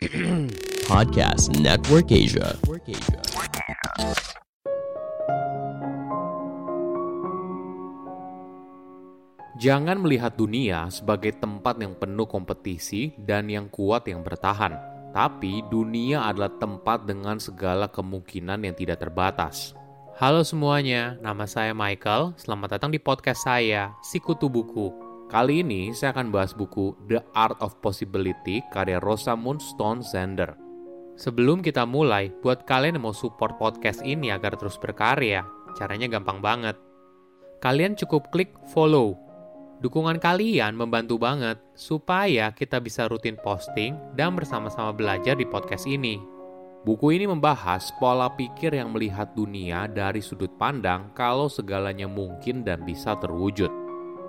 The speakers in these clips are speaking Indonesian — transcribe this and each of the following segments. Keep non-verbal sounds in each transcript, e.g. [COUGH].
[CLEARS THROAT] Podcast Network Asia. Jangan melihat dunia sebagai tempat yang penuh kompetisi dan yang kuat yang bertahan, tapi dunia adalah tempat dengan segala kemungkinan yang tidak terbatas. Halo semuanya, nama saya Michael. Selamat datang di podcast saya, Sikutu Buku. Kali ini saya akan bahas buku The Art of Possibility karya Rosamund Stone Zander. Sebelum kita mulai, buat kalian yang mau support podcast ini agar terus berkarya, caranya gampang banget. Kalian cukup klik follow Dukungan kalian membantu banget supaya kita bisa rutin posting dan bersama-sama belajar di podcast ini. Buku ini membahas pola pikir yang melihat dunia dari sudut pandang kalau segalanya mungkin dan bisa terwujud.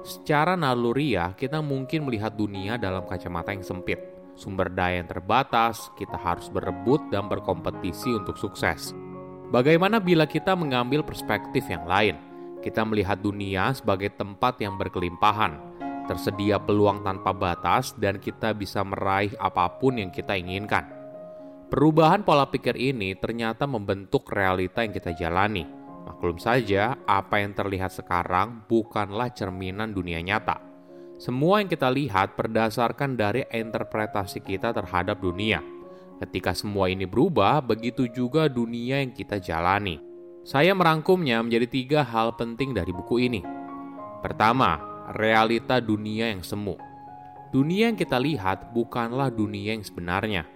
Secara naluriah, kita mungkin melihat dunia dalam kacamata yang sempit. Sumber daya yang terbatas, kita harus berebut dan berkompetisi untuk sukses. Bagaimana bila kita mengambil perspektif yang lain? Kita melihat dunia sebagai tempat yang berkelimpahan, tersedia peluang tanpa batas, dan kita bisa meraih apa pun yang kita inginkan. Perubahan pola pikir ini ternyata membentuk realita yang kita jalani. Maklum saja, apa yang terlihat sekarang bukanlah cerminan dunia nyata. Semua yang kita lihat berdasarkan dari interpretasi kita terhadap dunia. Ketika semua ini berubah, begitu juga dunia yang kita jalani. Saya merangkumnya menjadi tiga hal penting dari buku ini. Pertama, realita dunia yang semu. Dunia yang kita lihat bukanlah dunia yang sebenarnya.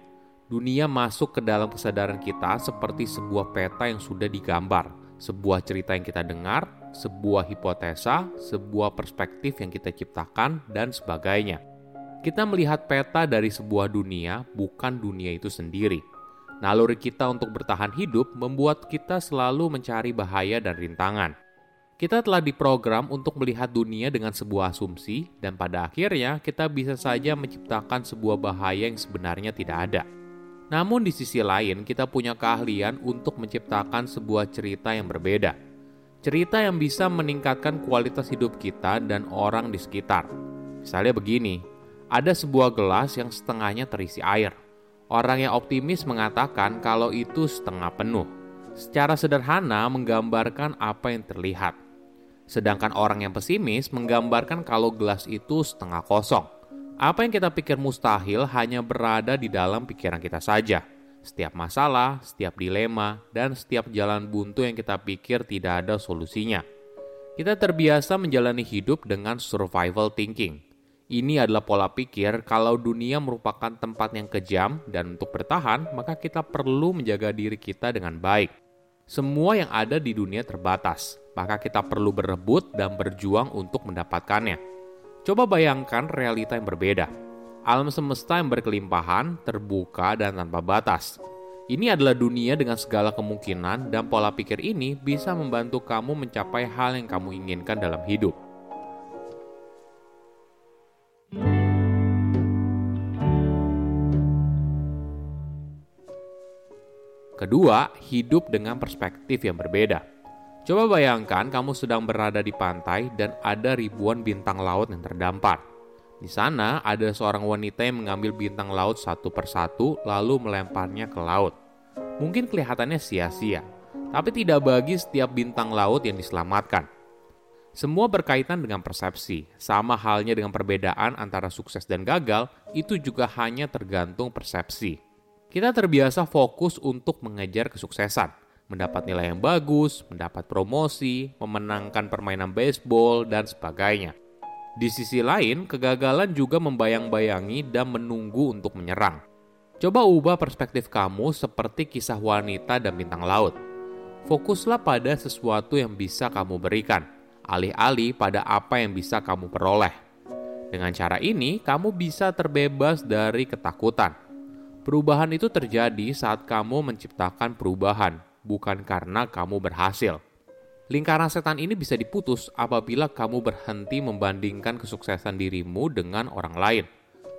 Dunia masuk ke dalam kesadaran kita seperti sebuah peta yang sudah digambar, sebuah cerita yang kita dengar, sebuah hipotesa, sebuah perspektif yang kita ciptakan, dan sebagainya. Kita melihat peta dari sebuah dunia, bukan dunia itu sendiri Naluri kita untuk bertahan hidup membuat kita selalu mencari bahaya dan rintangan. Kita telah diprogram untuk melihat dunia dengan sebuah asumsi, dan pada akhirnya kita bisa saja menciptakan sebuah bahaya yang sebenarnya tidak ada. Namun, di sisi lain, kita punya keahlian untuk menciptakan sebuah cerita yang berbeda. Cerita yang bisa meningkatkan kualitas hidup kita dan orang di sekitar. Misalnya begini, ada sebuah gelas yang setengahnya terisi air Orang yang optimis mengatakan kalau itu setengah penuh. Secara sederhana menggambarkan apa yang terlihat. Sedangkan orang yang pesimis menggambarkan kalau gelas itu setengah kosong. Apa yang kita pikir mustahil hanya berada di dalam pikiran kita saja. Setiap masalah, setiap dilema, dan setiap jalan buntu yang kita pikir tidak ada solusinya. Kita terbiasa menjalani hidup dengan survival thinking, ini adalah pola pikir kalau dunia merupakan tempat yang kejam dan untuk bertahan, maka kita perlu menjaga diri kita dengan baik. Semua yang ada di dunia terbatas, maka kita perlu berebut dan berjuang untuk mendapatkannya. Coba bayangkan realita yang berbeda. Alam semesta yang berkelimpahan, terbuka, dan tanpa batas. Ini adalah dunia dengan segala kemungkinan dan pola pikir ini bisa membantu kamu mencapai hal yang kamu inginkan dalam hidup. Kedua, hidup dengan perspektif yang berbeda. Coba bayangkan kamu sedang berada di pantai dan ada ribuan bintang laut yang terdampar. Di sana ada seorang wanita yang mengambil bintang laut satu persatu lalu melemparnya ke laut. Mungkin kelihatannya sia-sia, tapi tidak bagi setiap bintang laut yang diselamatkan. Semua berkaitan dengan persepsi, sama halnya dengan perbedaan antara sukses dan gagal, itu juga hanya tergantung persepsi. Kita terbiasa fokus untuk mengejar kesuksesan, mendapat nilai yang bagus, mendapat promosi, memenangkan permainan baseball, dan sebagainya. Di sisi lain, kegagalan juga membayang-bayangi dan menunggu untuk menyerang. Coba ubah perspektif kamu seperti kisah wanita dan bintang laut. Fokuslah pada sesuatu yang bisa kamu berikan, alih-alih pada apa yang bisa kamu peroleh. Dengan cara ini, kamu bisa terbebas dari ketakutan Perubahan itu terjadi saat kamu menciptakan perubahan, bukan karena kamu berhasil. Lingkaran setan ini bisa diputus apabila kamu berhenti membandingkan kesuksesan dirimu dengan orang lain.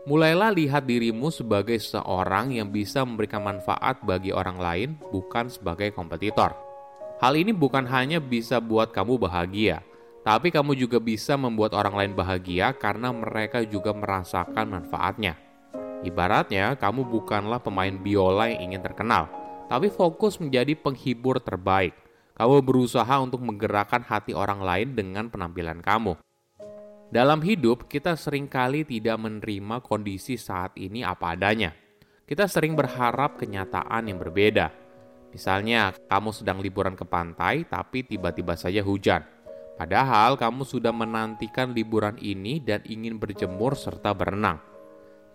Mulailah lihat dirimu sebagai seorang yang bisa memberikan manfaat bagi orang lain, bukan sebagai kompetitor. Hal ini bukan hanya bisa buat kamu bahagia, tapi kamu juga bisa membuat orang lain bahagia karena mereka juga merasakan manfaatnya. Ibaratnya, kamu bukanlah pemain biola yang ingin terkenal, tapi fokus menjadi penghibur terbaik. Kamu berusaha untuk menggerakkan hati orang lain dengan penampilan kamu. Dalam hidup, kita sering kali tidak menerima kondisi saat ini apa adanya. Kita sering berharap kenyataan yang berbeda. Misalnya, kamu sedang liburan ke pantai, tapi tiba-tiba saja hujan. Padahal kamu sudah menantikan liburan ini dan ingin berjemur serta berenang.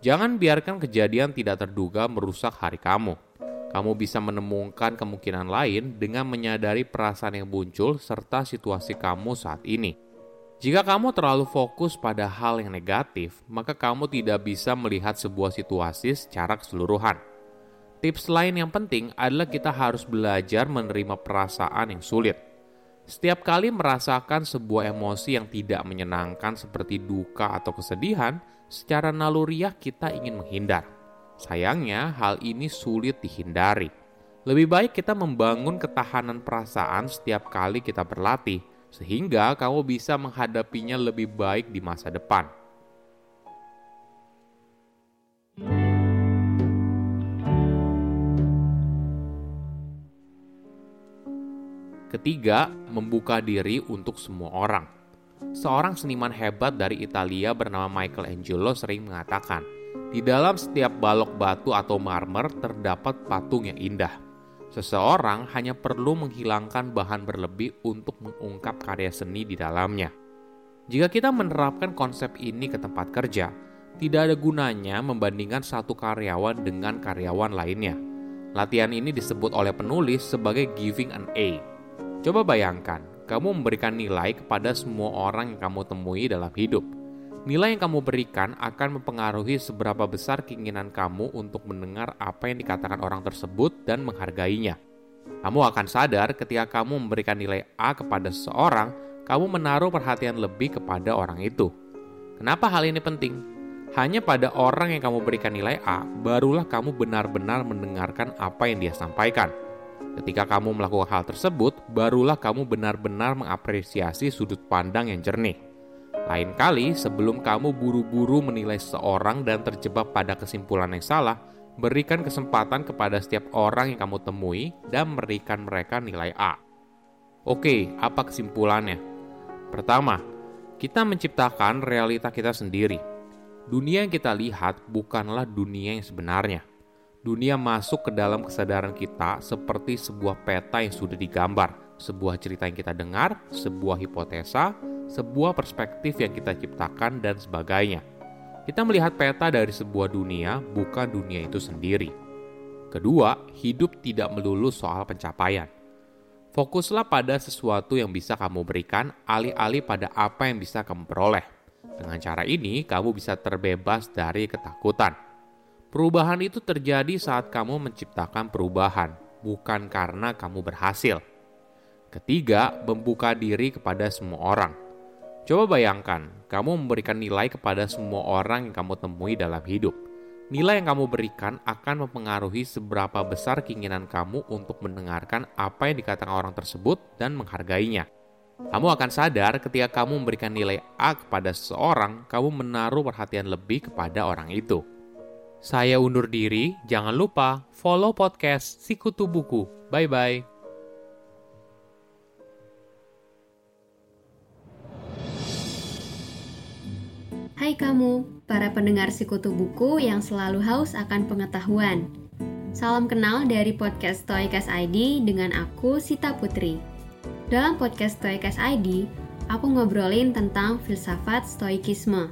Jangan biarkan kejadian tidak terduga merusak hari kamu. Kamu bisa menemukan kemungkinan lain dengan menyadari perasaan yang muncul serta situasi kamu saat ini. Jika kamu terlalu fokus pada hal yang negatif, maka kamu tidak bisa melihat sebuah situasi secara keseluruhan. Tips lain yang penting adalah kita harus belajar menerima perasaan yang sulit. Setiap kali merasakan sebuah emosi yang tidak menyenangkan seperti duka atau kesedihan, secara naluriah kita ingin menghindar. Sayangnya, hal ini sulit dihindari. Lebih baik kita membangun ketahanan perasaan setiap kali kita berlatih, sehingga kamu bisa menghadapinya lebih baik di masa depan. Ketiga, membuka diri untuk semua orang. Seorang seniman hebat dari Italia bernama Michelangelo sering mengatakan, di dalam setiap balok batu atau marmer terdapat patung yang indah. Seseorang hanya perlu menghilangkan bahan berlebih untuk mengungkap karya seni di dalamnya. Jika kita menerapkan konsep ini ke tempat kerja, tidak ada gunanya membandingkan satu karyawan dengan karyawan lainnya. Latihan ini disebut oleh penulis sebagai giving an A. Coba bayangkan, kamu memberikan nilai kepada semua orang yang kamu temui dalam hidup. Nilai yang kamu berikan akan mempengaruhi seberapa besar keinginan kamu untuk mendengar apa yang dikatakan orang tersebut dan menghargainya. Kamu akan sadar ketika kamu memberikan nilai A kepada seseorang, kamu menaruh perhatian lebih kepada orang itu. Kenapa hal ini penting? Hanya pada orang yang kamu berikan nilai A, barulah kamu benar-benar mendengarkan apa yang dia sampaikan. Ketika kamu melakukan hal tersebut, barulah kamu benar-benar mengapresiasi sudut pandang yang jernih. Lain kali, sebelum kamu buru-buru menilai seseorang dan terjebak pada kesimpulan yang salah, berikan kesempatan kepada setiap orang yang kamu temui dan berikan mereka nilai A. Oke, apa kesimpulannya? Pertama, kita menciptakan realita kita sendiri. Dunia yang kita lihat bukanlah dunia yang sebenarnya dunia masuk ke dalam kesadaran kita seperti sebuah peta yang sudah digambar, sebuah cerita yang kita dengar, sebuah hipotesa, sebuah perspektif yang kita ciptakan, dan sebagainya. Kita melihat peta dari sebuah dunia, bukan dunia itu sendiri. Kedua, hidup tidak melulu soal pencapaian. Fokuslah pada sesuatu yang bisa kamu berikan, alih-alih pada apa yang bisa kamu peroleh. Dengan cara ini, kamu bisa terbebas dari ketakutan Perubahan itu terjadi saat kamu menciptakan perubahan, bukan karena kamu berhasil. Ketiga, membuka diri kepada semua orang. Coba bayangkan, kamu memberikan nilai kepada semua orang yang kamu temui dalam hidup. Nilai yang kamu berikan akan mempengaruhi seberapa besar keinginan kamu untuk mendengarkan apa yang dikatakan orang tersebut dan menghargainya. Kamu akan sadar ketika kamu memberikan nilai A kepada seseorang, kamu menaruh perhatian lebih kepada orang itu. Saya undur diri, jangan lupa follow podcast Sikutu Buku. Bye-bye. Hai kamu, para pendengar Sikutu Buku yang selalu haus akan pengetahuan. Salam kenal dari podcast Stoikas ID dengan aku, Sita Putri. Dalam podcast Stoikas ID, aku ngobrolin tentang filsafat stoikisme.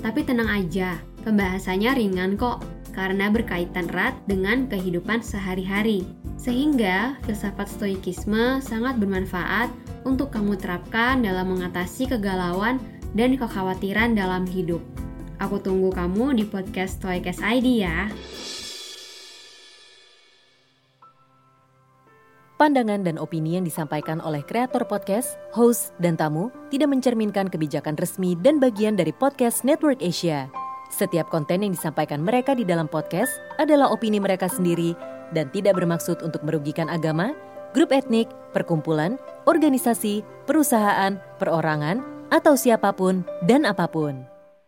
Tapi tenang aja, Pembahasannya ringan kok, karena berkaitan erat dengan kehidupan sehari-hari. Sehingga filsafat stoikisme sangat bermanfaat untuk kamu terapkan dalam mengatasi kegalauan dan kekhawatiran dalam hidup. Aku tunggu kamu di podcast Stoikes ID ya. Pandangan dan opini yang disampaikan oleh kreator podcast, host, dan tamu tidak mencerminkan kebijakan resmi dan bagian dari podcast Network Asia. Setiap konten yang disampaikan mereka di dalam podcast adalah opini mereka sendiri dan tidak bermaksud untuk merugikan agama, grup etnik, perkumpulan, organisasi, perusahaan, perorangan, atau siapa pun dan apa pun.